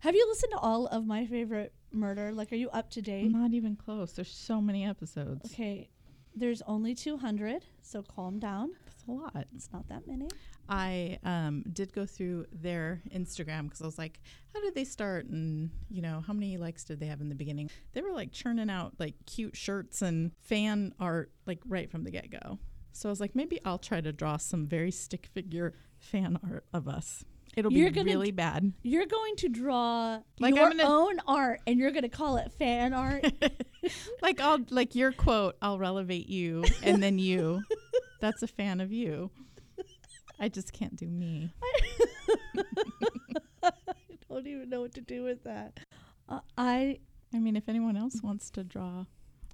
Have you listened to all of my favorite murder? Like, are you up to date? Not even close. There's so many episodes. Okay, there's only 200, so calm down. That's a lot. It's not that many. I um, did go through their Instagram because I was like, how did they start? And, you know, how many likes did they have in the beginning? They were like churning out like cute shirts and fan art like right from the get go. So I was like, maybe I'll try to draw some very stick figure fan art of us. It'll You're be gonna really bad. You're going to draw Like, your gonna- own art, and you're going to call it fan art. like I'll like your quote, I'll relevate you and then you. That's a fan of you. I just can't do me. I don't even know what to do with that. Uh, I I mean, if anyone else wants to draw,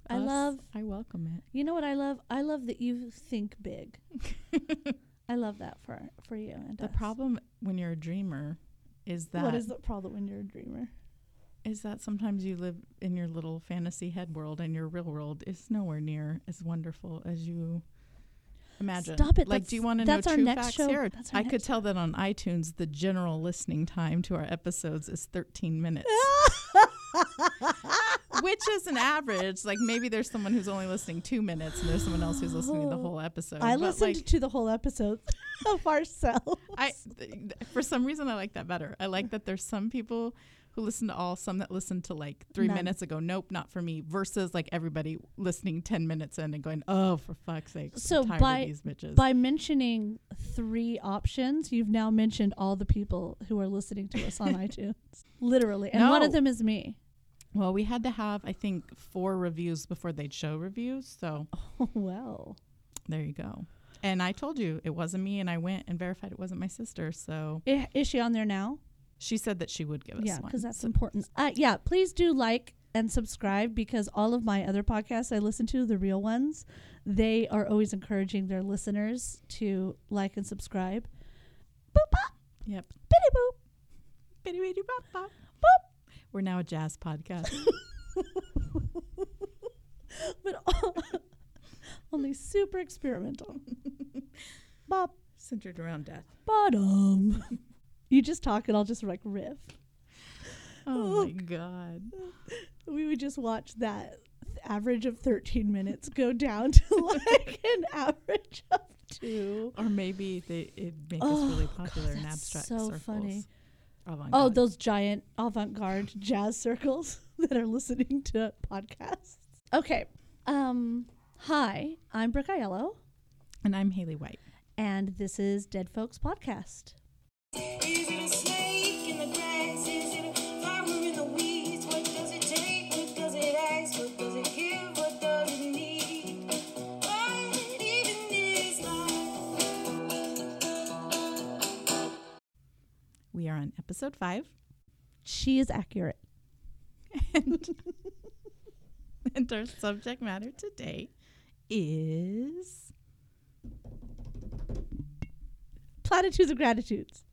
I us, love I welcome it. you know what I love. I love that you think big. I love that for for you. And the us. problem when you're a dreamer is that what is the problem when you're a dreamer? is that sometimes you live in your little fantasy head world and your real world is nowhere near as wonderful as you imagine. Stop it. Like, That's- do you want to know that's our true next facts show. here? I could tell that on iTunes, the general listening time to our episodes is 13 minutes, which is an average. Like maybe there's someone who's only listening two minutes, and there's someone else who's listening to the oh, whole episode. I But, listened like, to the whole episode of ourselves. I th- for some reason I like that better. I like that there's some people who listen to all, some that listen to like three None. minutes ago. Nope, not for me. Versus like everybody listening ten minutes in and going, oh, for fuck's sake, So by- of these bitches. By mentioning three options, you've now mentioned all the people who are listening to us on iTunes. Literally. And one of them is me. well, we had to have I think four reviews before they'd show reviews. So Oh, well. there you go. And I told you it wasn't me, and I went and verified it wasn't my sister. So I- Is she on there now? She said that she would give us one. Yeah, one. because that's important. Uh, yeah, please do like and subscribe because all of my other podcasts I listen to, the real ones, they are always encouraging their listeners to like and subscribe. Boop, bop, Yep. bitty boop, Bitty bitty bop bop. boop. We're now a jazz podcast. but only super experimental. Bop, Centered around death. bottom. You just talk and I'll just like riff. Oh my god. We would just watch that average of 13 minutes go down to like an average of two. Or maybe they it make Oh, us really God, popular in that's abstract so circles. funny. Oh, Avant-garde. those giant avant-garde jazz circles that are listening to podcasts. Okay. Um hi, I'm Brooke Aiello and I'm Haley White. and this is Dead Folks Podcast. We are on episode five, She is accurate. and, and our subject matter today is Platitudes of gratitudes.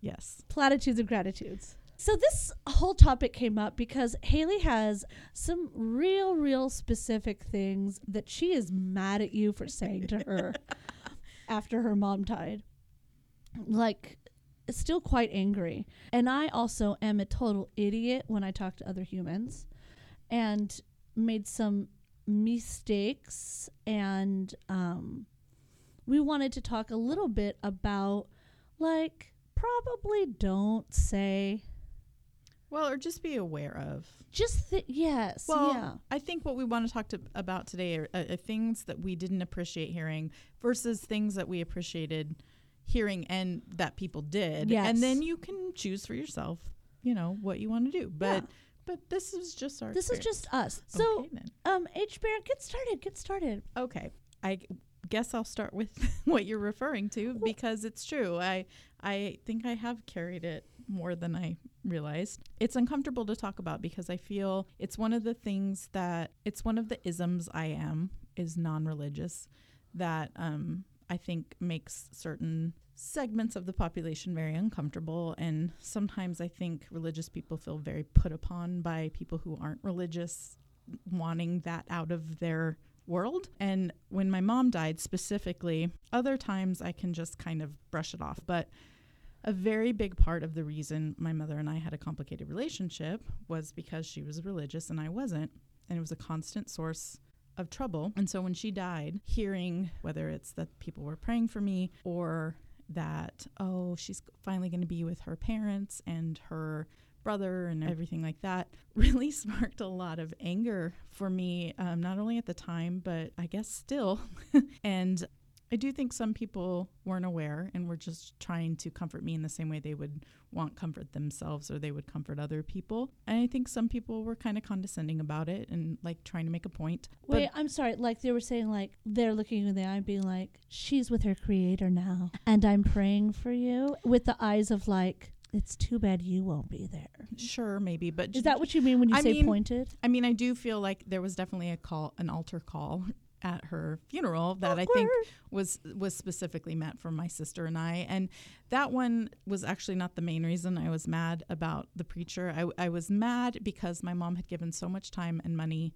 yes, platitudes of gratitudes. So this whole topic came up because Haley has some real, real specific things that she is mad at you for saying to her after her mom died. Like, still quite angry. And I also am a total idiot when I talk to other humans and made some mistakes. And um, we wanted to talk a little bit about, like, probably don't say well, or just be aware of. just th- yes Well, yeah I think what we want to talk to, about today are, are things that we didn't appreciate hearing versus things that we appreciated hearing and that people did. Yes. And then you can choose for yourself, you know, what you want to do. But Yeah. but this is just our this is just us so okay, um h bear get started get started Okay. I guess I'll start with what you're referring to because it's true. I I think I have carried it more than I realized. It's uncomfortable to talk about because I feel it's one of the things that it's one of the isms I am is non-religious that um I think makes certain segments of the population very uncomfortable and sometimes I think religious people feel very put upon by people who aren't religious wanting that out of their world. And when my mom died specifically, other times I can just kind of brush it off. But a very big part of the reason my mother and I had a complicated relationship was because she was religious and I wasn't. And it was a constant source of trouble. And so when she died, hearing whether it's that people were praying for me or that, oh, she's finally going to be with her parents and her brother and everything like that, really sparked a lot of anger for me, um, not only at the time, but I guess still. and I do think some people weren't aware and were just trying to comfort me in the same way they would want comfort themselves or they would comfort other people. And I think some people were kind of condescending about it and like trying to make a point. But Wait, I'm sorry. Like they were saying, like they're looking in the eye, and being like, "She's with her creator now, and I'm praying for you," with the eyes of like, "It's too bad you won't be there." sure, maybe, but Is that what you mean when you I say mean- pointed? I mean, I do feel like there was definitely a call, an altar call at her funeral that I think was was specifically meant for my sister and I. And that one was actually not the main reason I was mad about the preacher. I, I was mad because my mom had given so much time and money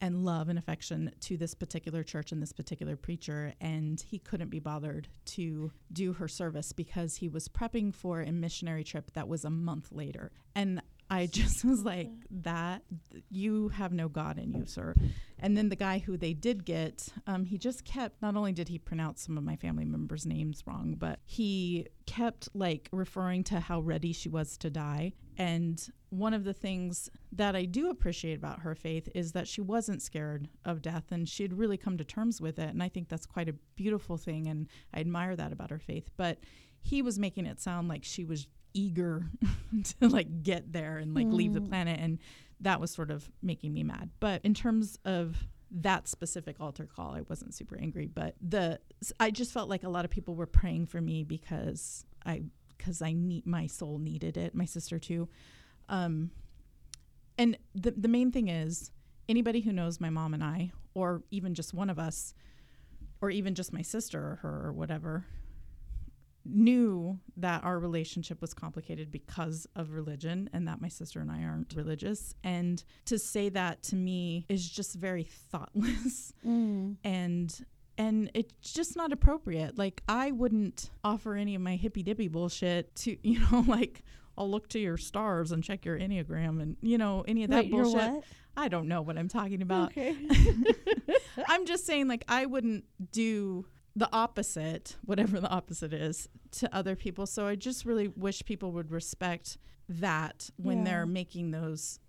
and love and affection to this particular church and this particular preacher and he couldn't be bothered to do her service because he was prepping for a missionary trip that was a month later and i just was like that you have no god in you sir and then the guy who they did get um, he just kept not only did he pronounce some of my family members names wrong but he kept like referring to how ready she was to die and one of the things that I do appreciate about her faith is that she wasn't scared of death and she had really come to terms with it. And I think that's quite a beautiful thing. And I admire that about her faith. But he was making it sound like she was eager to like get there and like leave the planet. And that was sort of making me mad. But in terms of that specific altar call, I wasn't super angry. But the I just felt like a lot of people were praying for me because I because I need my soul needed it. My sister too. Um, and the the main thing is anybody who knows my mom and I, or even just one of us, or even just my sister or her or whatever, knew that our relationship was complicated because of religion and that my sister and I aren't religious. And to say that to me is just very thoughtless Mm. and and it's just not appropriate. Like I wouldn't offer any of my hippy dippy bullshit to you know like I'll look to your stars and check your enneagram and you know any of that Wait, bullshit. what? I don't know what I'm talking about. Okay. I'm just saying like I wouldn't do the opposite, whatever the opposite is, to other people. So I just really wish people would respect that when Yeah. they're making those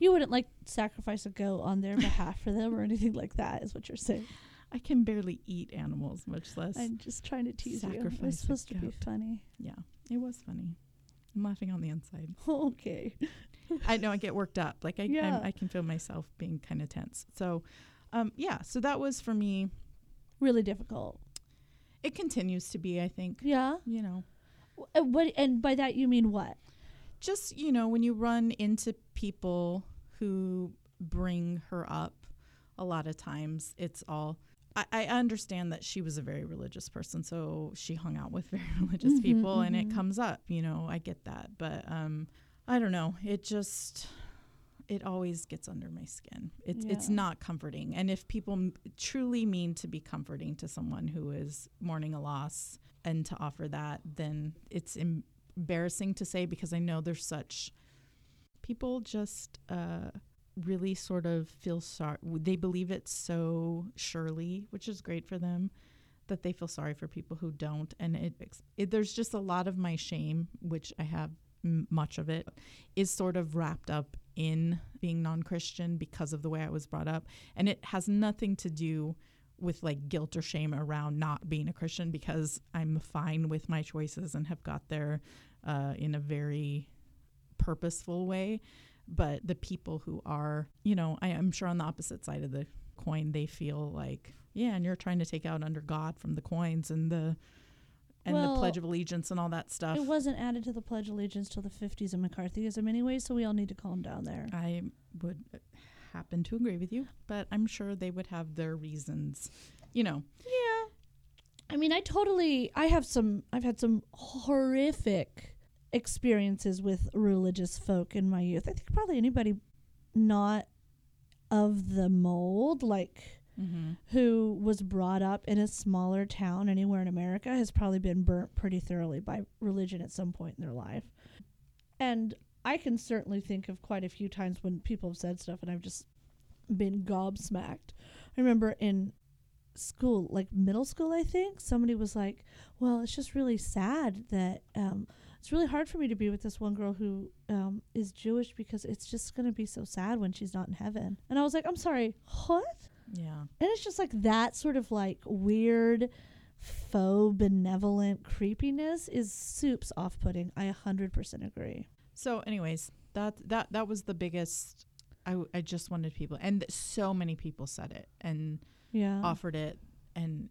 you wouldn't like sacrifice a goat on their behalf for them or anything like that, is what you're saying. I can barely eat animals, much less I'm just trying to tease you. Sacrifice a It's supposed to be funny. Yeah, it was funny. I'm laughing on the inside. Okay. I know I get worked up. Like I, Yeah. I'm, I can feel myself being kind of tense. So, um, yeah. So that was for me. Really difficult. It continues to be. I think. Yeah. You know, Uh, What and by that you mean what? just you know, when you run into people who bring her up, a lot of times it's all. I, I understand that she was a very religious person, so she hung out with very religious Mhm, people, and mhm. it comes up. You know, I get that, but um, I don't know. It just it always gets under my skin. It's it's not comforting. And if people m- truly mean to be comforting to someone who is mourning a loss and to offer that, then it's em- embarrassing to say because I know there's such people just uh, really sort of feel sorry. They believe it so surely, which is great for them. That they feel sorry for people who don't, and it, it there's just a lot of my shame, which I have much of it, is sort of wrapped up in being non-Christian because of the way I was brought up, and it has nothing to do with like guilt or shame around not being a Christian because I'm fine with my choices and have got there uh, in a very purposeful way. But the people who are, you know, I, I'm sure on the opposite side of the coin, they feel like, yeah, and you're trying to take out under God from the coins and the and Well, the Pledge of Allegiance and all that stuff. It wasn't added to the Pledge of Allegiance till the 50s in McCarthyism anyway, so we all need to calm down there. I would happen to agree with you, but I'm sure they would have their reasons. You know, Yeah. I mean, I totally I have some I've had some horrific experiences with religious folk in my youth. I think probably anybody not of the mold like Mm-hmm. who was brought up in a smaller town anywhere in America has probably been burnt pretty thoroughly by religion at some point in their life. And I can certainly think of quite a few times when people have said stuff and I've just been gobsmacked. I remember in school, like middle school, I think, somebody was like, Well, it's just really sad that um, it's really hard for me to be with this one girl who um, is Jewish because it's just going to be so sad when she's not in heaven. And I was like, I'm sorry, what? Yeah. And it's just like that sort of like weird, faux benevolent creepiness is soups off putting. I 100% agree. So, anyways, that that that was the biggest. I w- I just wanted people, and so many people said it and Yeah. offered it, and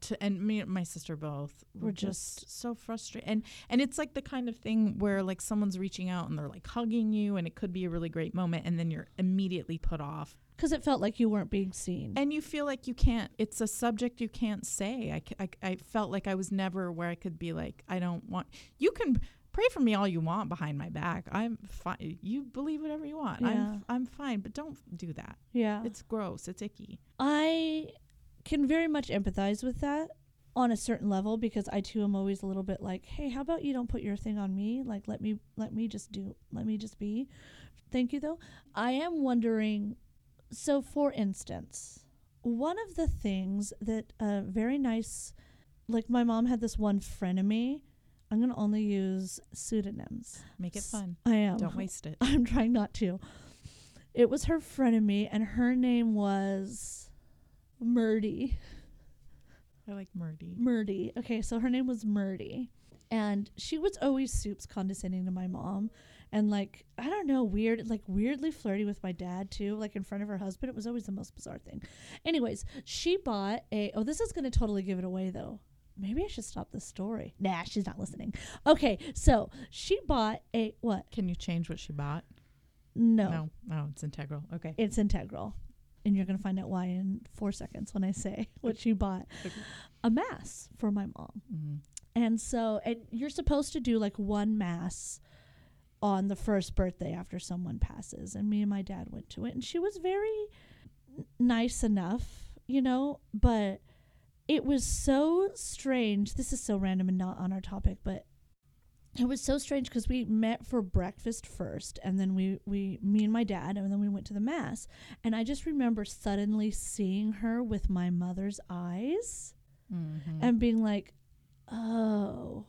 to and me and my sister both were We're just, just- so frustrated. And and it's like the kind of thing where like someone's reaching out and they're like hugging you, and it could be a really great moment, and then you're immediately put off, Because it felt like you weren't being seen. and you feel like you can't. It's a subject you can't say. I, I felt like I was never where I could be like, I don't want. You can pray for me all you want behind my back. I'm fine. You believe whatever you want. Yeah. I'm I'm fine, but don't do that. yeah. It's gross. It's icky. I can very much empathize with that on a certain level because I too am always a little bit like, hey, how about you don't put your thing on me? Like let me let me just do let me just be. Thank you though. I am wondering so for instance, one of the things that a very nice like my mom had this one frenemy. I'm gonna only use pseudonyms. Make it fun. I am. Don't waste it. I'm trying not to. It was her frenemy, and her name was Murdy. I like Murdy. Murdy. Okay, so her name was Murdy. And she was always soups condescending to my mom. And like, I don't know, weird, like weirdly flirty with my dad too, like in front of her husband. It was always the most bizarre thing. Anyways, she bought a, oh, this is to totally give it away though. Maybe I should stop the story. Nah, she's not listening. Okay, so she bought a, what? Can you change what she bought? No. No. Oh, it's integral. Okay. It's integral. And you're going to find out why in four seconds when I say what she bought. Okay. A mass for my mom. Mhm. And so, and you're supposed to do like one mass on the first birthday after someone passes. And me and my dad went to it. And she was very n- nice enough, you know, but it was so strange. This is so random and not on our topic, but it was so strange because we met for breakfast first and then we, we me and my dad and then we went to the mass and i just remember suddenly seeing her with my mother's eyes Mhm. and being like, oh.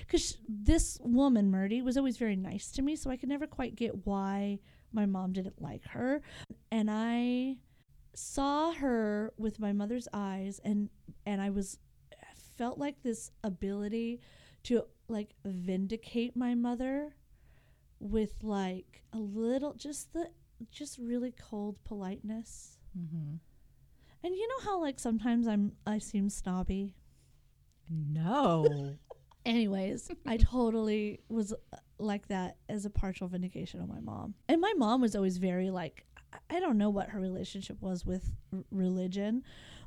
Because this woman, Murdy, was always very nice to me, so I could never quite get why my mom didn't like her. And I saw her with my mother's eyes, and and I was felt like this ability to like vindicate my mother with like a little just the just really cold politeness. Mhm. And you know how like sometimes I'm I seem snobby. No. Anyways, I totally was uh, like that as a partial vindication of my mom. And my mom was always very like I- don't know what her relationship was with r- religion,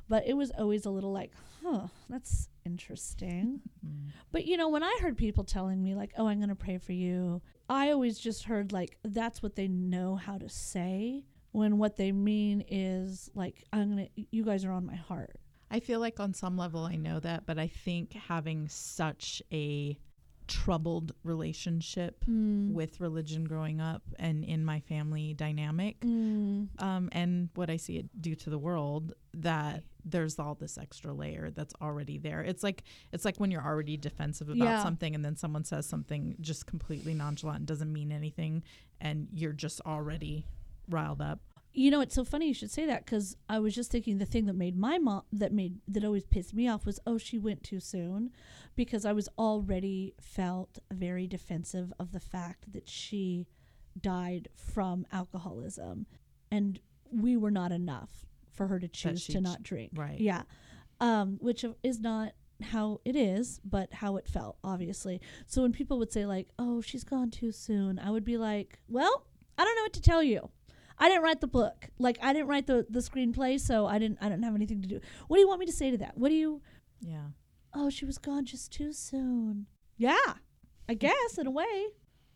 but it was always a little like, "Huh, that's interesting." Mm. But you know, when I heard people telling me like, "Oh, I'm going to pray for you," I always just heard like that's what they know how to say when what they mean is like, "I'm going to you guys are on my heart." I feel like on some level I know that, but I think having such a troubled relationship Mm. with religion growing up and in my family dynamic Mm. um, and what I see it do to the world that there's all this extra layer that's already there. It's like it's like when you're already defensive about Yeah. something and then someone says something just completely nonchalant and doesn't mean anything and you're just already riled up. You know, it's so funny you should say that because I was just thinking the thing that made my mom that made that always pissed me off was oh she went too soon, because I was already felt very defensive of the fact that she died from alcoholism, and we were not enough for her to choose to not drink. right. Yeah, um, which is not how it is, but how it felt obviously. So when people would say like oh she's gone too soon, I would be like well I don't know what to tell you. I didn't write the book. Like I didn't write the the screenplay, so I didn't I didn't have anything to do. What do you want me to say to that? What do you Yeah. Oh, she was gone just too soon. Yeah. I guess in a way.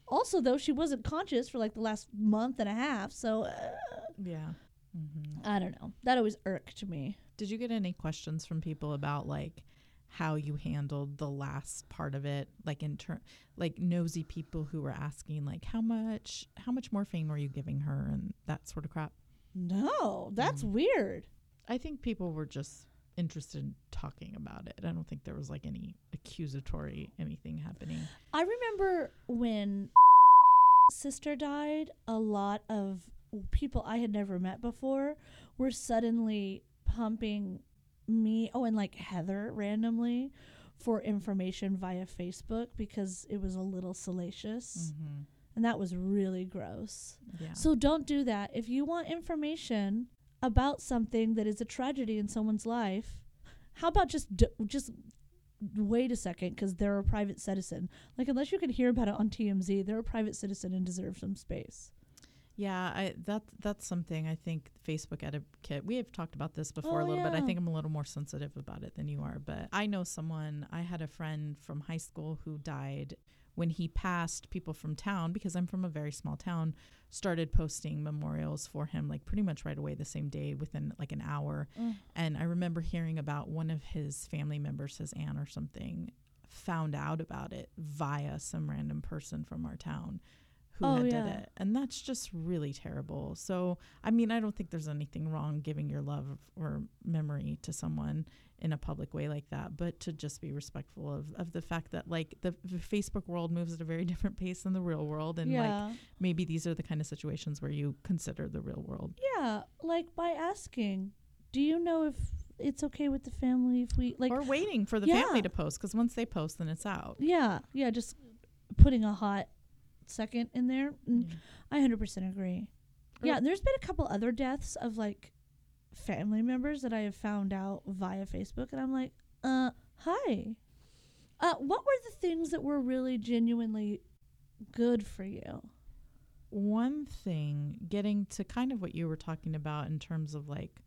Also though she wasn't conscious for like the last month and a half, so uh, Yeah. Mm-hmm. I don't know. That always irked me. Did you get any questions from people about like how you handled the last part of it, like in turn, like nosy people who were asking like how much how much morphine were you giving her and that sort of crap? No, that's Mm. weird. I think people were just interested in talking about it. I don't think there was like any accusatory anything happening. I remember when sister died, a lot of people I had never met before were suddenly pumping me, oh, and like Heather randomly for information via Facebook because it was a little salacious. Mm-hmm. And that was really gross. Yeah. So don't do that. If you want information about something that is a tragedy in someone's life, how about just d- just wait a second because they're a private citizen. Like unless you can hear about it on TMZ, they're a private citizen and deserve some space. Yeah, I that that's something I think Facebook etiquette. We have talked about this before Oh, a little bit. I think I'm a little more sensitive about it than you are, but I know someone. I had a friend from high school who died when he passed. People from town, because I'm from a very small town, started posting memorials for him like pretty much right away the same day within like an hour. Mm. And I remember hearing about one of his family members, his aunt or something, found out about it via some random person from our town who Oh, had yeah. did it. And that's just really terrible. So, I mean, I don't think there's anything wrong giving your love or memory to someone in a public way like that, but to just be respectful of, of the fact that like the, the Facebook world moves at a very different pace than the real world. And like maybe these are the kind of situations where you consider the real world. yeah. Like by asking, do you know if it's okay with the family if we like or waiting for the Yeah. family to post because once they post, then it's out. Yeah, yeah, just putting a hot second in there. Mm, Yeah. I 100% agree. Or- yeah, there's been a couple other deaths of like family members that I have found out via Facebook, and I'm like, uh, hi. Uh, what were the things that were really genuinely good for you? One thing, getting to kind of what you were talking about in terms of like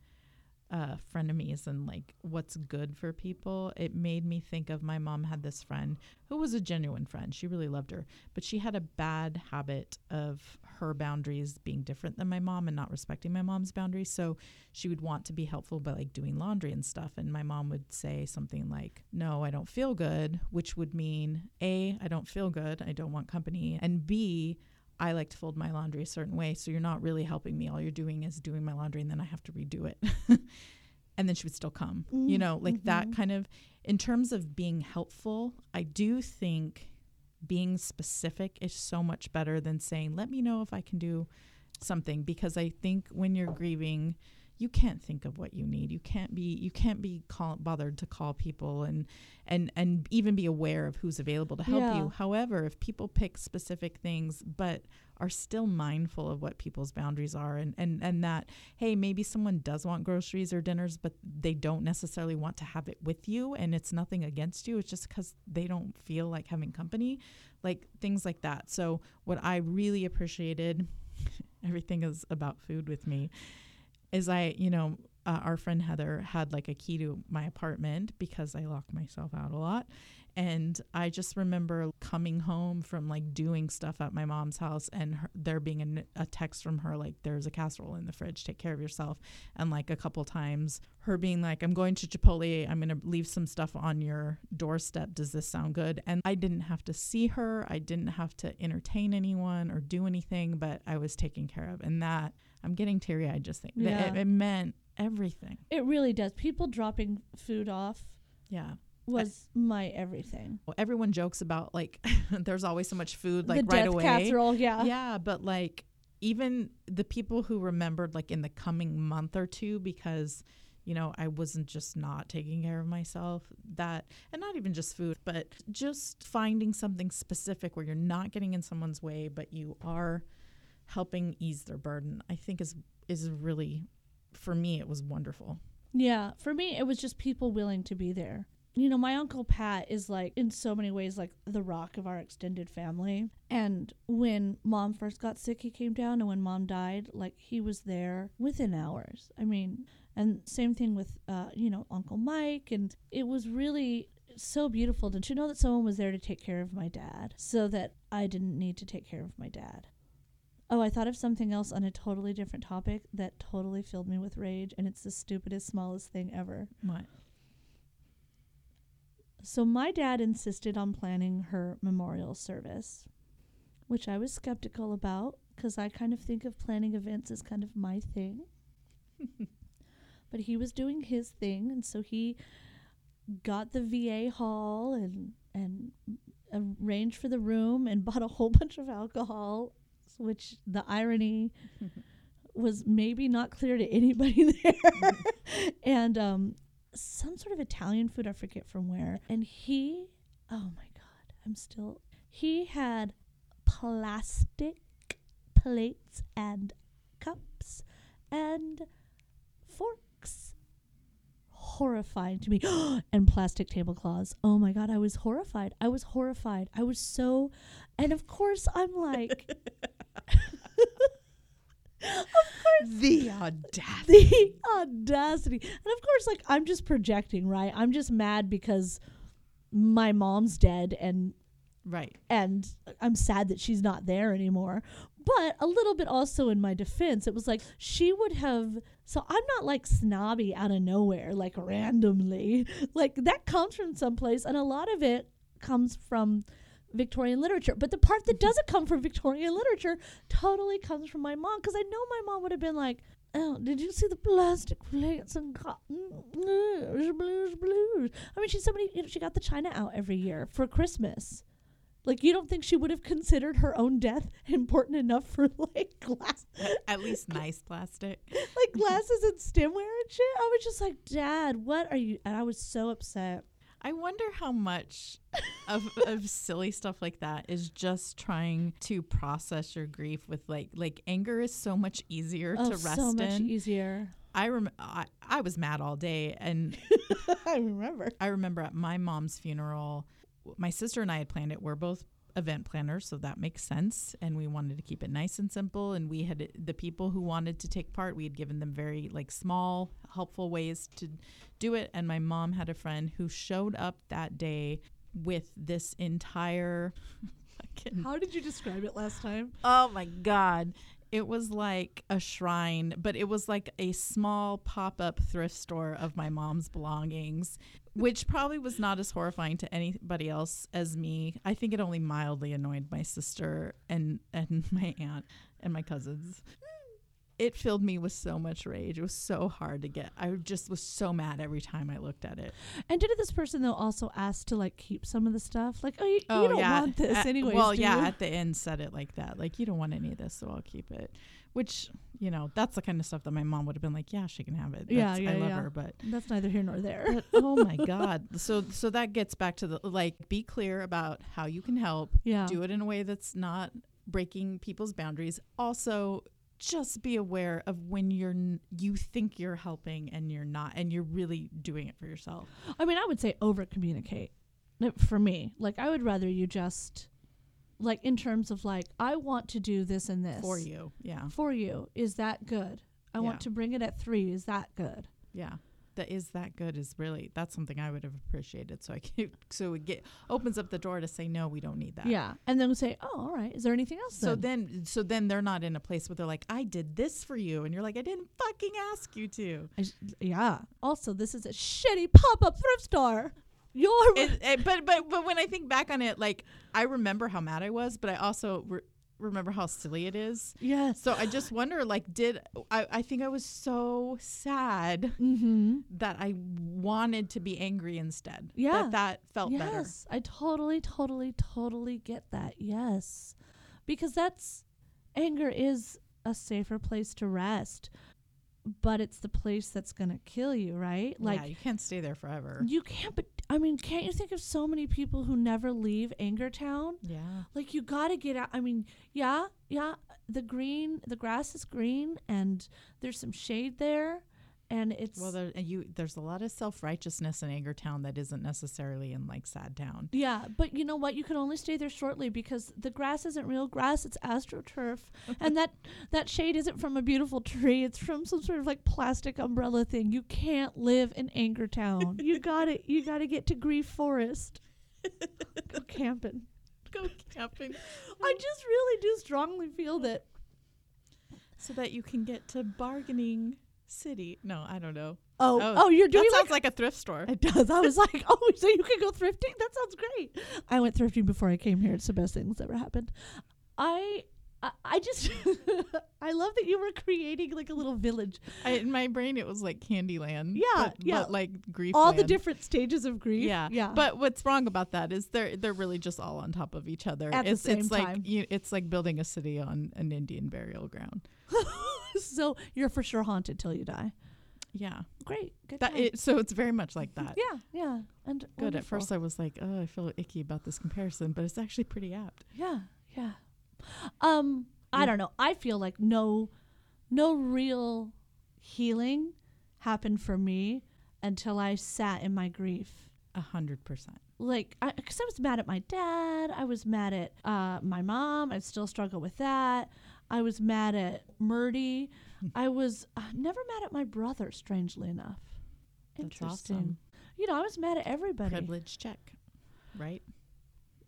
uh, frenemies and like what's good for people, it made me think of my mom had this friend who was a genuine friend. She really loved her, but she had a bad habit of her boundaries being different than my mom and not respecting my mom's boundaries. So she would want to be helpful by like doing laundry and stuff. And my mom would say something like, No, I don't feel good, which would mean A, I don't feel good. I don't want company. And B, I like to fold my laundry a certain way. So you're not really helping me. All you're doing is doing my laundry and then I have to redo it. and then she would still come. You know, like that Mhm. kind of, in terms of being helpful, I do think being specific is so much better than saying, let me know if I can do something. Because I think when you're grieving, you can't think of what you need. You can't be you can't be call, bothered to call people and and and even be aware of who's available to help Yeah. you. However, if people pick specific things but are still mindful of what people's boundaries are and and and that hey, maybe someone does want groceries or dinners but they don't necessarily want to have it with you and it's nothing against you. It's just cuz they don't feel like having company. Like things like that. So what I really appreciated everything is about food with me is I, you know, uh, our friend Heather had like a key to my apartment because I lock myself out a lot. And I just remember coming home from like doing stuff at my mom's house and her, there being a text from her like, there's a casserole in the fridge, take care of yourself. And like a couple times, her being like, I'm going to Chipotle, I'm going to leave some stuff on your doorstep. Does this sound good? And I didn't have to see her, I didn't have to entertain anyone or do anything, but I was taken care of. And that, I'm getting teary eyed just think Yeah. it, it meant everything. It really does. People dropping food off Yeah. was my everything. Well, everyone jokes about like there's always so much food like the right away. casserole, yeah. Yeah, but like even the people who remembered like in the coming month or two because you know I wasn't just not taking care of myself that and not even just food but just finding something specific where you're not getting in someone's way but you are helping ease their burden I think is is really for me it was wonderful. Yeah, for me, it was just people willing to be there. You know, my uncle Pat is like, in so many ways, like the rock of our extended family. And when mom first got sick, he came down. And when mom died, like, he was there within hours. I mean, and same thing with, uh, you know, Uncle Mike. And it was really so beautiful to know that someone was there to take care of my dad so that I didn't need to take care of my dad. Oh, I thought of something else on a totally different topic that totally filled me with rage, and it's the stupidest, smallest thing ever. What? So, my dad insisted on planning her memorial service, which I was skeptical about because I kind of think of planning events as kind of my thing. but he was doing his thing, and so he got the VA hall and and arranged for the room and bought a whole bunch of alcohol, which the irony was maybe not clear to anybody there. and um, some sort of Italian food, I forget from where. And he, oh my God, I'm still, he had plastic plates and cups and forks. Horrifying to me. and plastic tablecloths. Oh my God, I was horrified. I was horrified. I was so, and of course, I'm like, The audacity. the audacity. And of course, like I'm just projecting, right? I'm just mad because my mom's dead and Right. and I'm sad that she's not there anymore. But a little bit also in my defense, it was like she would have. So I'm not like snobby out of nowhere, like randomly. Like that comes from someplace, and a lot of it comes from Victorian literature. But the part that doesn't come from Victorian literature totally comes from my mom, because I know my mom would have been like, Oh, did you see the plastic plates and cotton? Blues, blues, blues. I mean, she's somebody, you know, she got the china out every year for Christmas. Like, you don't think she would have considered her own death important enough for like glass, At least nice plastic. like glasses and stemware and shit? I was just like, Dad, what are you? And I was so upset. I wonder how much of, of silly stuff like that is just trying to process your grief with like like anger is so much easier Oh, to rest in. so much easier. I rem- I, I was mad all day and I remember. I remember at my mom's funeral, my sister and I had planned it. We're both event planner, so that makes sense. And we wanted to keep it nice and simple. And we had the people who wanted to take part, we had given them very like small, helpful ways to do it. And my mom had a friend who showed up that day with this entire How did you describe it last time? Oh my God. It was like a shrine, but it was like a small pop up thrift store of my mom's belongings, which probably was not as horrifying to anybody else as me. I think it only mildly annoyed my sister and, and my aunt and my cousins. It filled me with so much rage. It was so hard to get. I just was so mad every time I looked at it. And did this person though also ask to like keep some of the stuff? Like, oh, you, you oh, don't want this anyways. Well, yeah, you? at the end said it like that. Like you don't want any of this, so I'll keep it. Which you know, that's the kind of stuff that my mom would have been like, yeah, she can have it. Yeah, That's- yeah, I love yeah. her, but. That's neither here nor there. But oh my god! So so that gets back to the like be clear about how you can help. Yeah. Do it in a way that's not breaking people's boundaries. Also, just be aware of when you're n- you think you're helping and you're not, and you're really doing it for yourself. I mean, I would say over communicate eh, for me. Like, I would rather you just, like, in terms of like, I want to do this and this For you, yeah, For you. Is that good? I Yeah. want to bring it at three. Is that good? yeah. That is that good is really that's something I would have appreciated. So I can, so it get opens up the door to say no, we don't need that. Yeah. And then we say, oh, all right. Is there anything else? So then? then, so then they're not in a place where they're like, "I did this for you," and you're like, "I didn't fucking ask you to." I s- yeah. Also, this is a shitty pop up thrift store. You're. It, it- but but but when I think back on it, like I remember how mad I was, but I also re- remember how silly it is. yes. So I just wonder, like, did I? I think I was so sad Mm-hmm. that I wanted to be angry instead. Yeah. that that felt better. Yes, I totally, totally, totally get that. Yes, because that's anger is a safer place to rest, but it's the place that's gonna kill you, right? Like yeah, you can't stay there forever. you can't. But I mean, can't you think of so many people who never leave Anger Town? Yeah. Like you gotta get out. I mean, yeah, yeah. The green, the grass is green, and there's some shade there, and it's Well, there, you there's a lot of self righteousness in Anger Town that isn't necessarily in like Sad Town. Yeah, but you know what? You can only stay there shortly because the grass isn't real grass; it's astroturf, and that that shade isn't from a beautiful tree. It's from some sort of like plastic umbrella thing. You can't live in Anger Town. you got to You got to get to Grief Forest. Go camping. Go camping. I just really do strongly feel that so that you can get to bargaining city. No, I don't know. Oh, Oh, oh, you're doing that sounds like like a thrift store. it does. I was like, oh, so you can go thrifting? That sounds great. I went thrifting before I came here. It's the best thing that's ever happened. I, I, I just, I love that you were creating like a little village. I, in my brain, it was like Candyland. Yeah, but, yeah. But like grief. All the different stages of grief. Yeah, yeah. But what's wrong about that is they're they're really just all on top of each other. At the it's same it's time. like you, it's like building a city on an Indian burial ground. so you're for sure haunted till you die. Yeah, Great. Good. that it, so it's very much like that. yeah, yeah. And Good. At first, I was like, oh, I feel icky about this comparison, but it's actually pretty apt. Yeah, yeah. Um, I don't know. I feel like no, no real healing happened for me until I sat in my grief. A hundred percent. Like, because I, was mad at my dad. I was mad at uh, my mom. I still struggle with that. I was mad at Murdy. I was uh, never mad at my brother. Strangely enough. Interesting. awesome. You know, I was mad at everybody. Privilege check, right?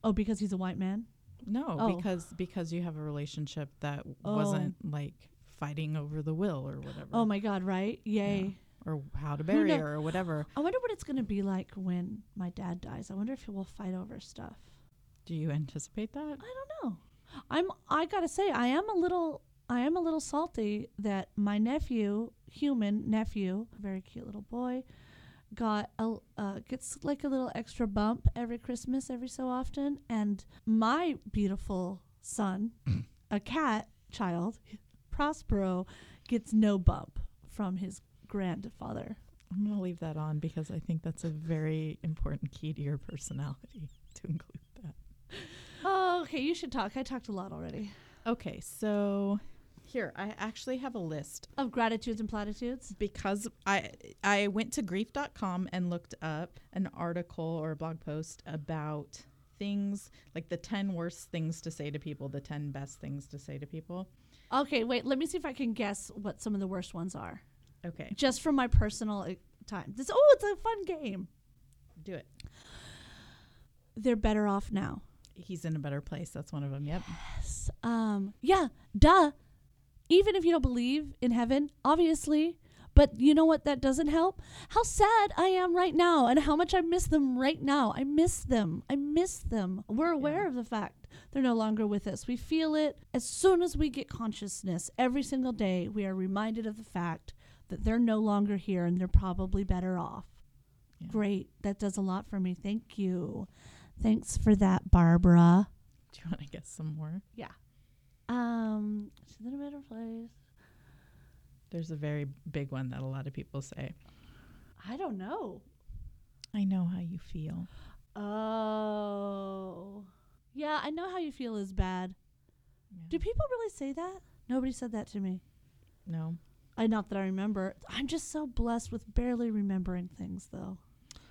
Oh, because he's a white man. No, Oh. because because you have a relationship that Oh. wasn't like fighting over the will or whatever. Oh my God! Right? Yay. or how to bury her or whatever. I wonder what it's going to be like when my dad dies. I wonder if we'll fight over stuff. Do you anticipate that? I don't know. I'm I got to say I am a little I am a little salty that my nephew, human nephew, very cute little boy, got a uh, gets like a little extra bump every Christmas every so often and my beautiful son, a cat child, Prospero gets no bump from his grandfather. I'm going to leave that on because I think that's a very important key to your personality to include that. Oh, okay, you should talk. I talked a lot already. Okay, so here I actually have a list Of gratitudes and platitudes? because I I went to grief.com and looked up an article or a blog post about things like the 10 worst things to say to people, the 10 best things to say to people. Okay, wait, let me see if I can guess what some of the worst ones are. Okay, Just from my personal uh, time. This oh, it's a fun game. do it. They're better off now. He's in a better place. That's one of them. Yep. Yes. Um yeah, duh. Even if you don't believe in heaven, obviously, but you know what that doesn't help? How sad I am right now and how much I miss them right now. I miss them. I miss them. We're aware Yeah. of the fact they're no longer with us. We feel it as soon as we get consciousness. Every single day, we are reminded of the fact that they're no longer here and they're probably better off. Yeah. Great. That does a lot for me. Thank you. Thanks for that, Barbara. Do you want to get some more? Yeah. Um, she's in a better place. There's a very big one that a lot of people say. I don't know. I know how you feel. Oh. Yeah, I know how you feel is bad. Yeah. Do people really say that? Nobody said that to me. no. I not that I remember. I'm just so blessed with barely remembering things though.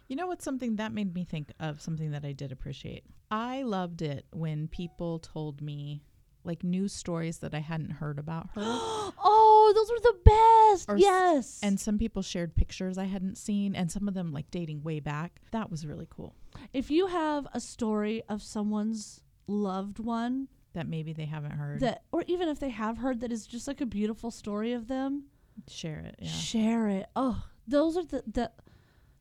You know what's something that made me think of something that I did appreciate? I loved it when people told me like news stories that I hadn't heard about her. oh, those were the best. Or s- yes. and some people shared pictures I hadn't seen and some of them like dating way back. That was really cool. if you have a story of someone's loved one That maybe they haven't heard. that or even if they have heard that is just like a beautiful story of them, Share it. Yeah. share it. Oh, those are the the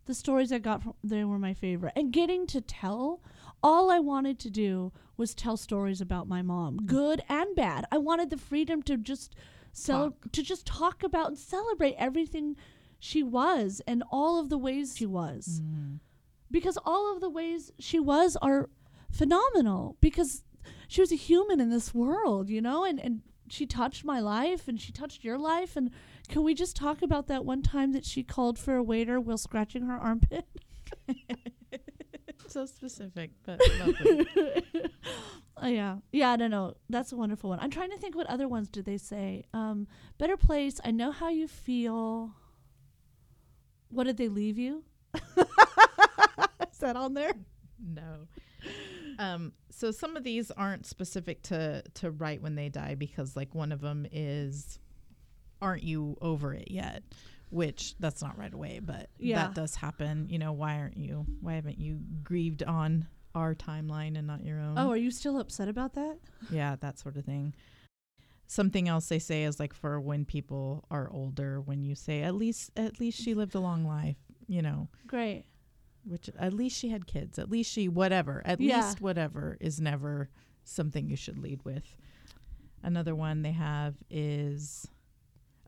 the stories I got from they were my favorite. And getting to tell all I wanted to do was tell stories about my mom, good and bad. I wanted the freedom to just cel- Talk. to just talk about and celebrate everything she was and all of the ways she was. Mm. Because all of the ways she was are phenomenal because she was a human in this world, you know, and and she touched my life and she touched your life and can we just talk about that one time that she called for a waiter while scratching her armpit? so specific, but. Oh, yeah. Yeah, I don't know. That's a wonderful one. I'm trying to think what other ones did they say. Um, better place. I know how you feel. What did they leave you? Is that on there? no. Um, so some of these aren't specific to to right when they die because like one of them is aren't you over it yet? Which that's not right away, but Yeah. that does happen. You know, why aren't you why haven't you grieved on our timeline and not your own? Oh, are you still upset about that? yeah, that sort of thing. something else they say is like for when people are older, when you say at least at least she lived a long life, you know, Great. which at least she had kids, at least she whatever, at Yeah. least whatever is never something you should lead with. Another one they have is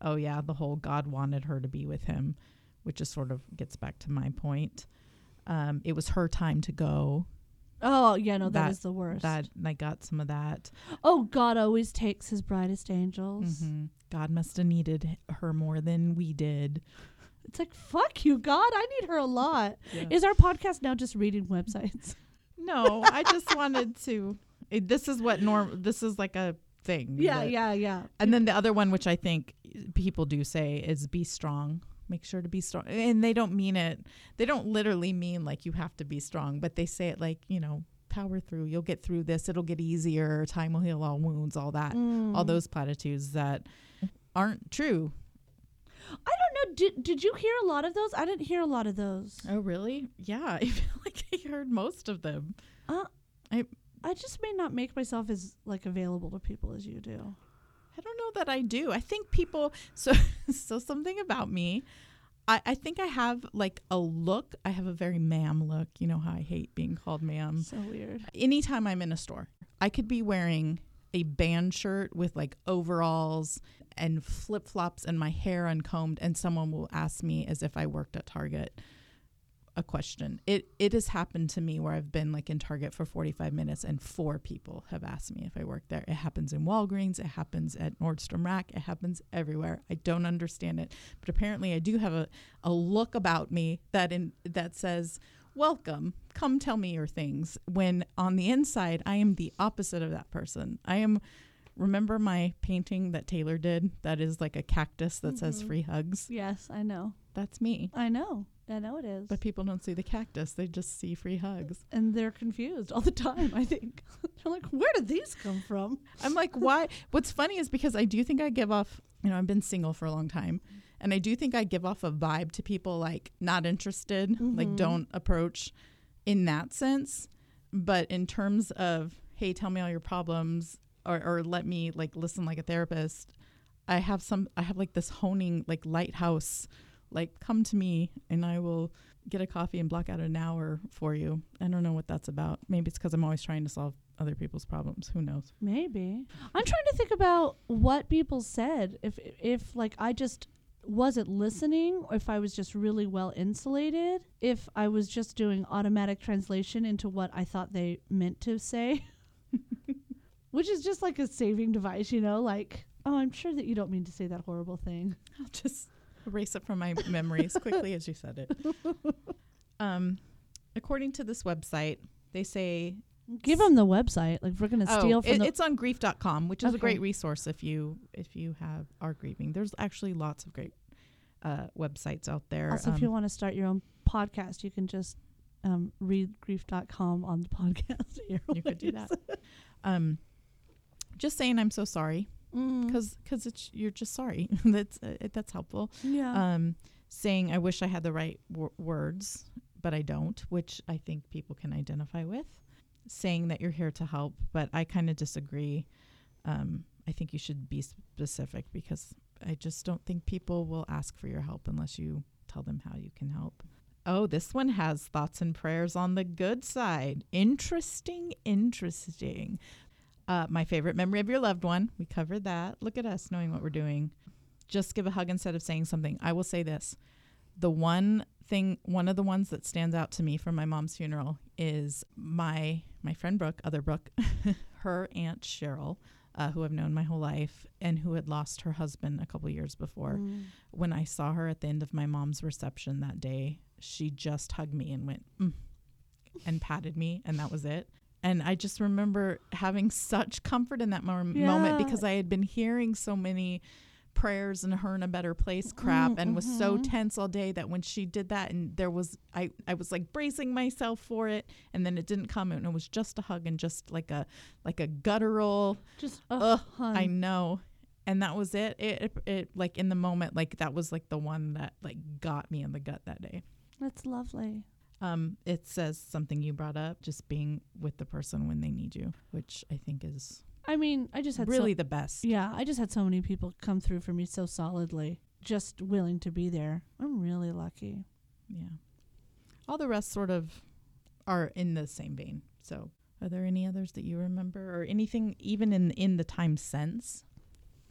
oh yeah, the whole God wanted her to be with him, which just sort of gets back to my point. Um, it was her time to go. Oh yeah, no, that That- is the worst. That I got some of that. oh, God always takes his brightest angels. Mhm. God must have needed her more than we did. It's like fuck you, God. I need her a lot. Yeah. Is our podcast now just reading websites? No, I just wanted to. It, this is what norm. This is like a thing. Yeah, that- yeah, yeah. And then the other one, which I think people do say, is be strong. Make sure to be strong. And they don't mean it. They don't literally mean like you have to be strong, but they say it like you know, power through. You'll get through this. It'll get easier. Time will heal all wounds. All that. Mm. All those platitudes that aren't true. I don't know. Did did you hear a lot of those? I didn't hear a lot of those. Oh, really? Yeah, I feel like I heard most of them. Uh, I- I just may not make myself as like available to people as you do. I don't know that I do. I think people so so something about me. I, I think I have like a look. I have a very ma'am look. You know how I hate being called ma'am. So weird. Anytime I'm in a store, I could be wearing a band shirt with like overalls and flip flops and my hair uncombed, and someone will ask me as if I worked at Target a question. It it has happened to me where I've been like in Target for 45 minutes and four people have asked me if I work there. It happens in Walgreens, it happens at Nordstrom Rack, it happens everywhere. I don't understand it, but apparently I do have a, a look about me that in that says welcome come tell me your things when on the inside i am the opposite of that person i am remember my painting that taylor did that is like a cactus that says Mhm. free hugs Yes, I know. that's me I know. I know it is. but people don't see the cactus they just see free hugs and they're confused all the time. I think they're like, "Where did these come from?" i'm like why what's funny is because i do think i give off you know i've been single for a long time and i do think i give off a vibe to people like not interested like Mhm. don't approach in that sense but in terms of hey tell me all your problems or, or let me like listen like a therapist i have some i have like this honing like lighthouse like come to me and i will get a coffee and block out an hour for you i don't know what that's about maybe it's because i'm always trying to solve other people's problems who knows Maybe. I'm trying to think about what people said. If if like I just wasn't listening, or if I was just really well insulated, if I was just doing automatic translation into what I thought they meant to say. Which is just like a saving device, you know, like, oh, I'm sure that you don't mean to say that horrible thing. I'll just erase it from my memory as quickly as you said it. Um, according to this website, they say Give them the website. Like, if we're going to steal oh, from it- the. it's on grief.com, which is a great resource if you if you have are grieving. There's actually lots of great uh, websites out there. Also, if Um, you want to start your own podcast, you can just um, read grief.com on the podcast. you could do that. Um, just saying, I'm so sorry Mm. because because it's you're just sorry. that's uh, that's helpful. yeah. um, saying I wish I had the right w- words, but I don't, which I think people can identify with. Saying that you're here to help, but I kind of disagree. Um, I think you should be specific because I just don't think people will ask for your help unless you tell them how you can help. Oh, this one has thoughts and prayers on the good side. Interesting, interesting. Uh, my favorite memory of your loved one. We covered that. Look at us knowing what we're doing just give a hug instead of saying something. I will say this. The one thing one of the ones that stands out to me from my mom's funeral is my my friend Brooke, other Brooke, her aunt Cheryl, uh, who I've known my whole life and who had lost her husband a couple years before. Mm. When I saw her at the end of my mom's reception that day, she just hugged me and went mm, and patted me, and that was it. And I just remember having such comfort in that mom- moment because I had been hearing so many prayers and her in a better place crap Mm, and was so mhm. tense all day that when she did that and there was I I was like bracing myself for it and then it didn't come and it was just a hug and just like a like a guttural Just, Ugh, ugh, hun. I know and that was it. It, it it like in the moment like that was like the one that like got me in the gut that day That's lovely. Um it says something you brought up just being with the person when they need you which I think is I mean, I just had so- really the best. Yeah, I just had so many people come through for me so solidly, just willing to be there. I'm really lucky. Yeah. All the rest sort of are in the same vein. So, are there any others that you remember or anything even in in the time since?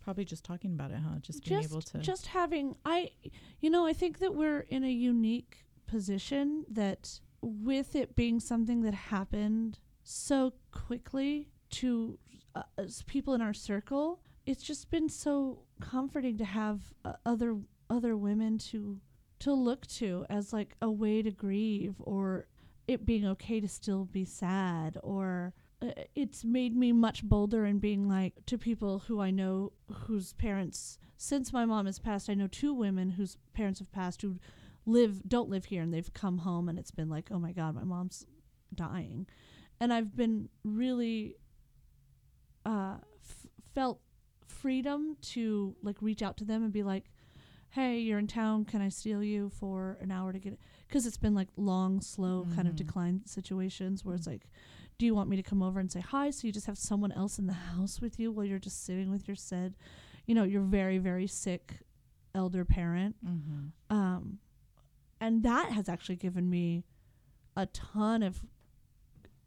Probably just talking about it, huh? Just being able to just having I, you know, I think that we're in a unique position that with it being something that happened so quickly to uh, people in our circle, it's just been so comforting to have uh, other other women to to look to as like a way to grieve or it being okay to still be sad or uh, it's made me much bolder in being like to people who I know whose parents since my mom has passed I know two women whose parents have passed who live don't live here and they've come home and it's been like oh my god my mom's dying and I've been really uh f- felt freedom to like reach out to them and be like hey you're in town can I steal you for an hour to get because it's been like long slow kind of Mhm. decline situations where it's like do you want me to come over and say hi so you just have someone else in the house with you while you're just sitting with your said you know your very very sick elder parent mm-hmm. um and that has actually given me a ton of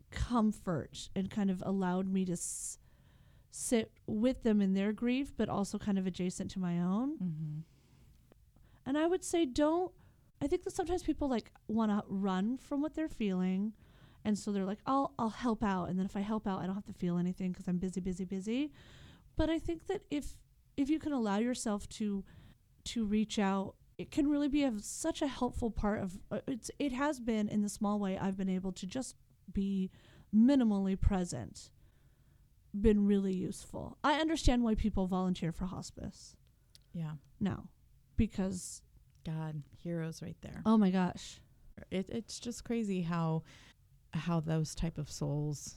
comfort and kind of allowed me to s- sit with them in their grief but also kind of adjacent to my own. Mm-hmm. and I would say don't I think that sometimes people like want to run from what they're feeling. And so they're like I'll I'll help out. And then if I help out I don't have to feel anything cuz I'm busy busy busy. But I think that if if you can allow yourself to to reach out it can really be a, such a helpful part of uh, it's it has been in the small way I've been able to just be minimally present been really useful. I understand why people volunteer for hospice Yeah. now because God, heroes right there. oh my gosh. It, it's just crazy how how those type of souls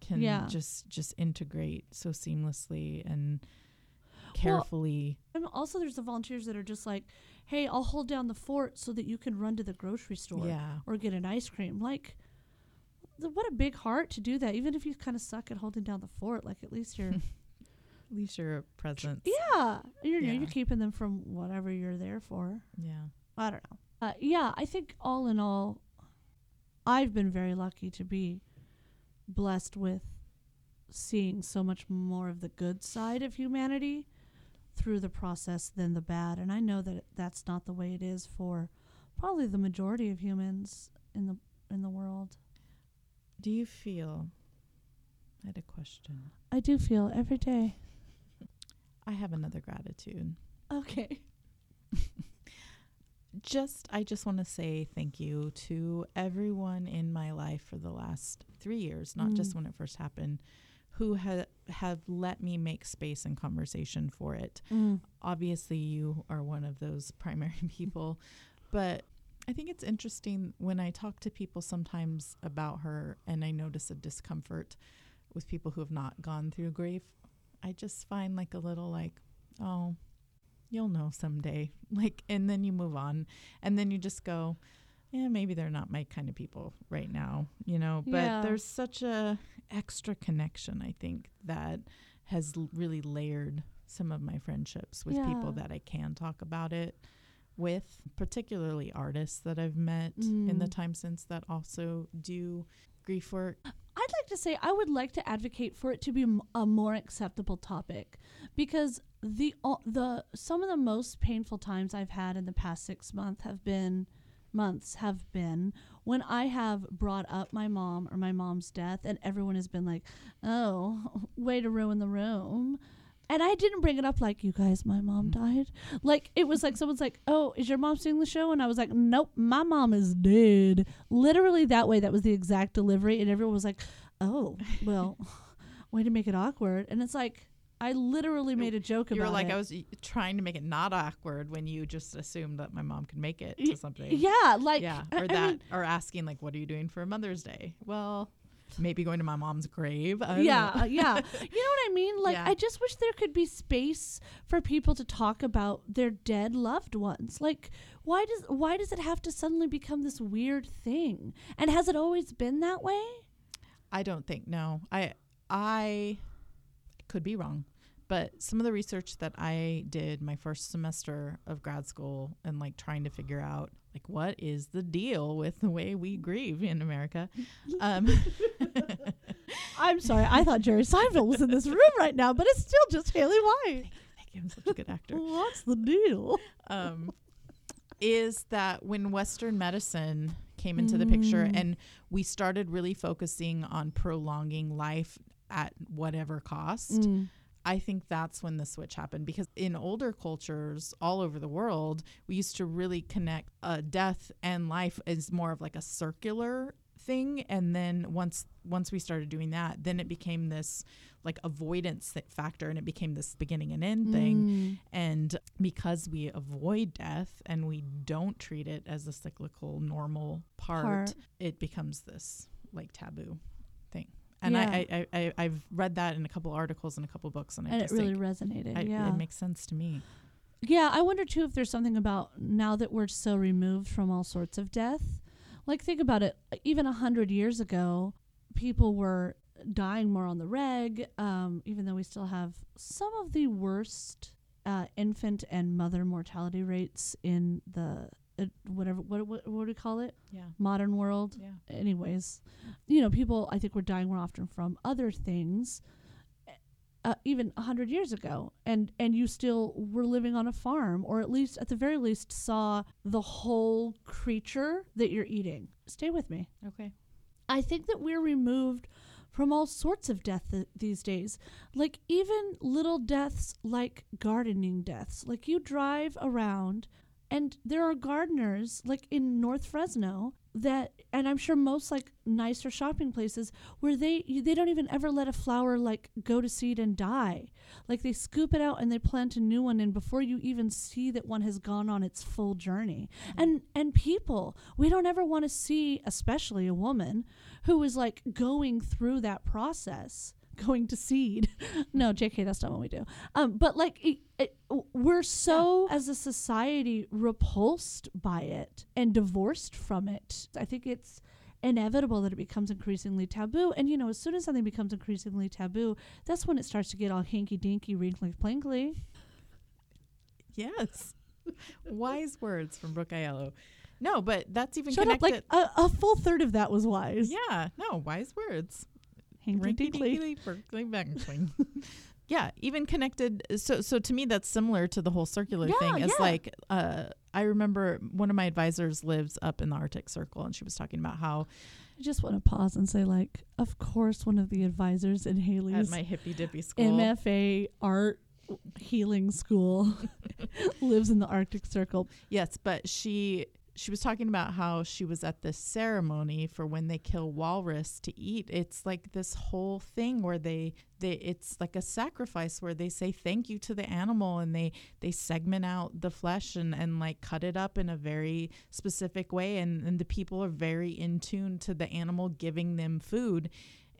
can Yeah. just just integrate so seamlessly and carefully. And also there's the volunteers that are just like, "Hey, I'll hold down the fort so that you can run to the grocery store yeah. or get an ice cream." Like th- what a big heart to do that even if you kind of suck at holding down the fort like at least you're At least your presence. yeah you're Yeah. you're keeping them from whatever you're there for Yeah. I don't know. Uh, yeah, I think all in all, I've been very lucky to be blessed with seeing so much more of the good side of humanity through the process than the bad. And I know that that's not the way it is for probably the majority of humans in the in the world. Do you feel? I had a question. I do feel every day. I have another gratitude. Okay. Just, I just want to say thank you to everyone in my life for the last three years, not just Mm. when it first happened, who ha- have let me make space and conversation for it. Mm. obviously you are one of those primary people but i think it's interesting when i talk to people sometimes about her and i notice a discomfort with people who have not gone through grief i just find like a little like oh you'll know someday like and then you move on and then you just go yeah maybe they're not my kind of people right now you know but Yeah. there's such a extra connection i think that has l- really layered some of my friendships with people that I can talk about it with, particularly artists that I've met in the Mm. time since that also do grief work. I'd like to say I would like to advocate for it to be m- a more acceptable topic because the o- the some of the most painful times I've had in the past 6 months have been months have been when I have brought up my mom or my mom's death and everyone has been like, "Oh, way to ruin the room." And I didn't bring it up like, "You guys, my mom Mm. died." Like it was like someone's like, "Oh, is your mom seeing the show?" And I was like, "Nope, my mom is dead." Literally that way. That was the exact delivery, and everyone was like, "Oh, well, way to make it awkward." And it's like I literally made a joke about You were like, it. I was trying to make it not awkward when you just assumed that my mom could make it to something. yeah, like yeah. Or I that, mean, or asking, like, what are you doing for Mother's Day? Well, maybe going to my mom's grave. Yeah, uh, yeah. You know what I mean? Like, Yeah. I just wish there could be space for people to talk about their dead loved ones. Like, why does why does it have to suddenly become this weird thing? And has it always been that way? I don't think no. I I could be wrong. But some of the research that I did my first semester of grad school and like trying to figure out like what is the deal with the way we grieve in America. Um, I'm sorry. I thought Jerry Seinfeld was in this room right now, but it's still just Haley White. thank you, I'm such a good actor. What's the deal? um, is that when Western medicine came into the picture Mm. and we started really focusing on prolonging life at whatever cost, Mm. I think that's when the switch happened because in older cultures all over the world, we used to really connect uh, death and life as more of like a circular thing and then once once we started doing that then it became this like avoidance factor and it became this beginning and end thing Mm. and because we avoid death and we don't treat it as a cyclical normal part, Part. it becomes this like taboo thing. And Yeah. I, I, I, I've read that in a couple articles and a couple books, and, I And it just really resonated. I, yeah. it makes sense to me. Yeah, I wonder too if there's something about now that we're so removed from all sorts of death. Like think about it. Even a hundred years ago, people were dying more on the reg. Um, even though we still have some of the worst uh, infant and mother mortality rates in the whatever what, what what do we call it Yeah. modern world Yeah. anyways you know people i think were dying more often from other things uh, even a 100 years ago and and you still were living on a farm or at least at the very least saw the whole creature that you're eating stay with me Okay. I think that we're removed from all sorts of death th- these days. Like even little deaths like gardening deaths. Like you drive around and there are gardeners like in North Fresno that and I'm sure most like nicer shopping places where they they don't even ever let a flower like go to seed and die. Like they scoop it out and they plant a new one and before you even see that one has gone on its full journey. Mm-hmm. And and people, we don't ever want to see especially a woman who is like going through that process going to seed no jk that's not what we do um but like it, it, we're so as a society repulsed by it and divorced from it i think it's inevitable that it becomes increasingly taboo and you know as soon as something becomes increasingly taboo that's when it starts to get all hinky dinky wrinkly plinkly Yes. Wise words from Brooke Aiello. No, but that's even shut up like a, a full third of that was wise yeah, no, wise words. Hinky Rinky dinky dinky Berkeley Bang Yeah, even connected. So, so to me, that's similar to the whole circular Yeah, thing. It's yeah. like uh, I remember one of my advisors lives up in the Arctic Circle, and she was talking about how I just want to pause and say, like, of course, one of the advisors in at Haley's my hippy dippy school, MFA art healing school lives in the Arctic Circle. yes, but she she was talking about how she was at this ceremony for when they kill walrus to eat. It's like this whole thing where they they it's like a sacrifice where they say thank you to the animal and they they segment out the flesh and and like cut it up in a very specific way and and the people are very in tune to the animal giving them food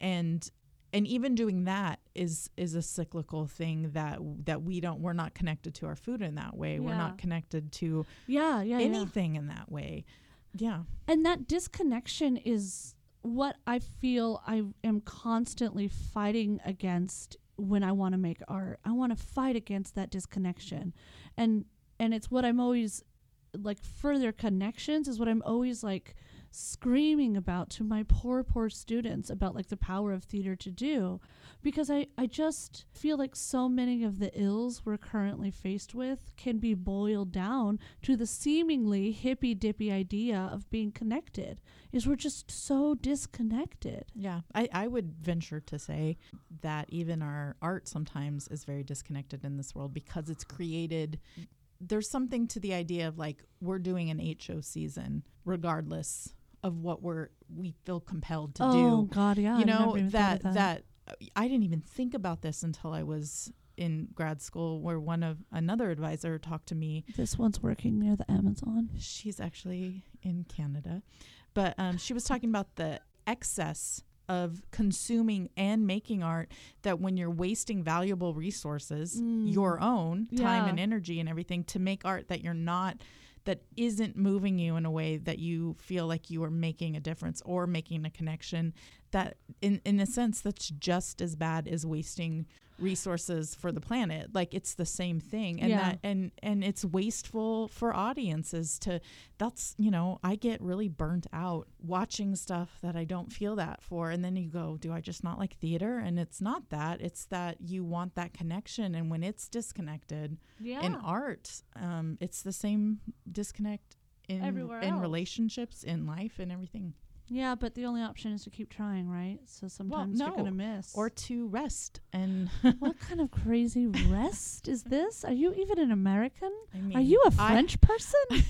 and and even doing that is is a cyclical thing that that we don't we're not connected to our food in that way we're not connected to Yeah, yeah, yeah. anything in that way yeah And that disconnection is what I feel I am constantly fighting against when I want to make art. I want to fight against that disconnection. And and it's what I'm always like further connections is what I'm always like screaming about to my poor poor students about like the power of theater to do because I I just feel like so many of the ills we're currently faced with can be boiled down to the seemingly hippy dippy idea of being connected is we're just so disconnected. yeah I, I would venture to say that even our art sometimes is very disconnected in this world because it's created there's something to the idea of like we're doing an show season regardless of what we're we feel compelled to oh do Oh god, yeah. you know thought that, that I didn't even think about this until I was in grad school where one of another advisor talked to me this one's working near the Amazon. she's actually in Canada but um, she was talking about the excess of consuming and making art that when you're wasting valuable resources Mm. your own time Yeah. and energy and everything to make art that you're not that isn't moving you in a way that you feel like you are making a difference or making a connection that in in a sense that's just as bad as wasting resources for the planet. Like it's the same thing. And Yeah. that and and it's wasteful for audiences to that's you know i get really burnt out watching stuff that i don't feel that for. And then you go do i just not like theater? And it's not that. It's that you want that connection. And when it's disconnected Yeah. in art um it's the same disconnect in Everywhere in else. relationships in life and everything yeah, but the only option is to keep trying, right? So sometimes you're no. gonna miss. or to rest and what kind of crazy rest is this? Are you even an American? I mean, Are you a French person?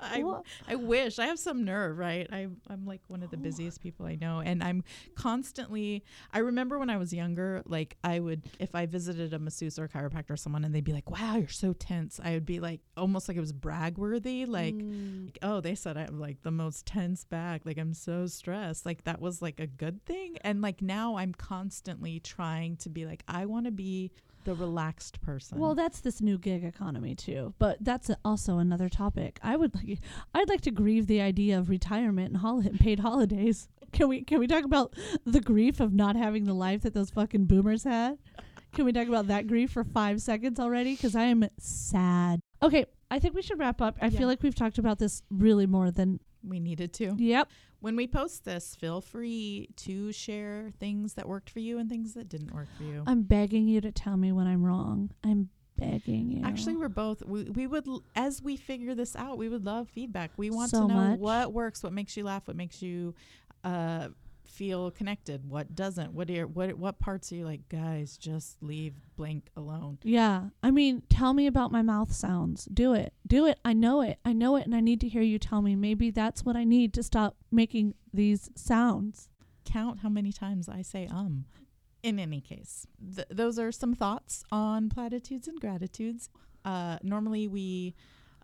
I, I wish I have some nerve, right? I I'm like one of the busiest people I know, and I'm constantly. I remember when I was younger, like I would, if I visited a masseuse or a chiropractor or someone, and they'd be like, "Wow, you're so tense," I would be like, almost like it was brag worthy, like. Mm. like, oh, they said I have like the most tense back. Like I'm so stressed. Like that was like a good thing. And like now I'm constantly trying to be like, I want to be the relaxed person. Well, that's this new gig economy too, but that's a- also another topic. I would, like, I'd like to grieve the idea of retirement and hol- paid holidays. Can we can we talk about the grief of not having the life that those fucking boomers had? Can we talk about that grief for five seconds already? Because I am sad. Okay, I think we should wrap up. I Yeah. feel like we've talked about this really more than. We needed to. Yep. When we post this, feel free to share things that worked for you and things that didn't work for you. I'm begging you to tell me when I'm wrong. I'm begging you. Actually, we're both. We, we would, as we figure this out, we would love feedback. We want So to know much. what works, what makes you laugh, what makes you uh, feel connected, what doesn't. What are what what parts are you like, guys? Just leave blank alone. Yeah. I mean, tell me about my mouth sounds. Do it. Do it. I know it. I know it. And I need to hear you tell me. Maybe that's what I need to stop making these sounds. Count how many times I say um. In any case, th- those are some thoughts on platitudes and gratitudes. Uh, normally, we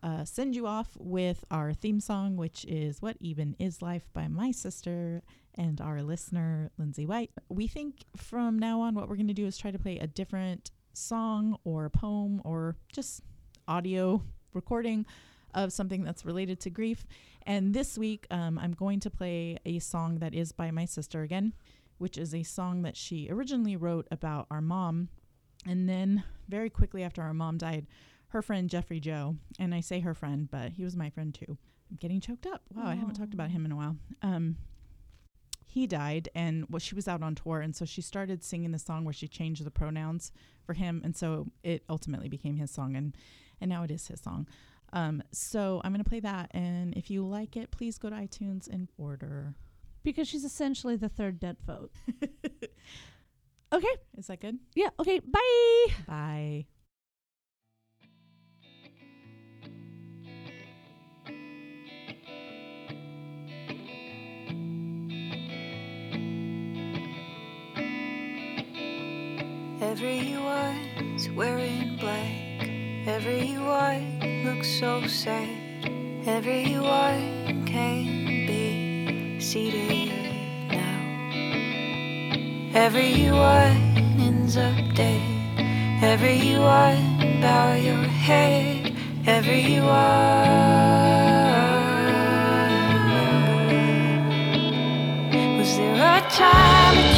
uh, send you off with our theme song, which is What Even Is Life by my sister and our listener, Lindsay White. We think from now on, what we're going to do is try to play a different song or poem or just audio recording of something that's related to grief. And this week, um, I'm going to play a song that is by my sister again, which is a song that she originally wrote about our mom. And then, very quickly after our mom died, her friend Jeffrey Joe, and I say her friend, but he was my friend too. I'm getting choked up. Wow, I haven't talked about him in a while. Um, he died, and well, she was out on tour, and so she started singing the song where she changed the pronouns for him, and so it ultimately became his song, and and now it is his song. Um, so I'm gonna play that, and if you like it, please go to iTunes and order. Because she's essentially the third dead vote. Okay. Is that good? Yeah. Okay. Bye. Bye. Everyone's wearing black. Everyone looks so sad. Everyone can be seated now. Everyone ends up dead. Everyone bow your head. Everyone. Was there a time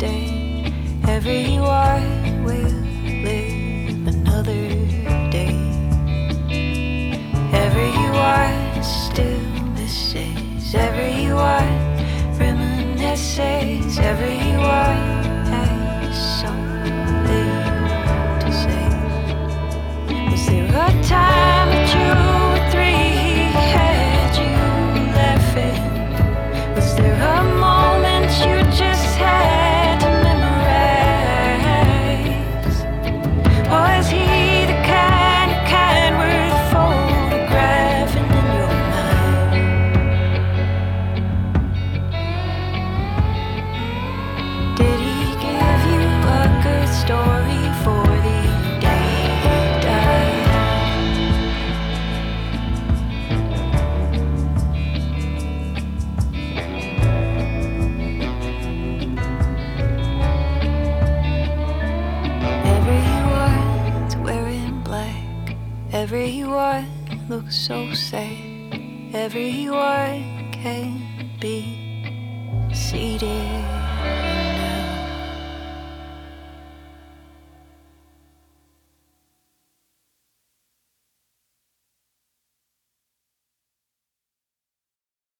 day. Everyone will live another day. Everyone still misses. Everyone reminisces. Everyone. So safe. Can be seated.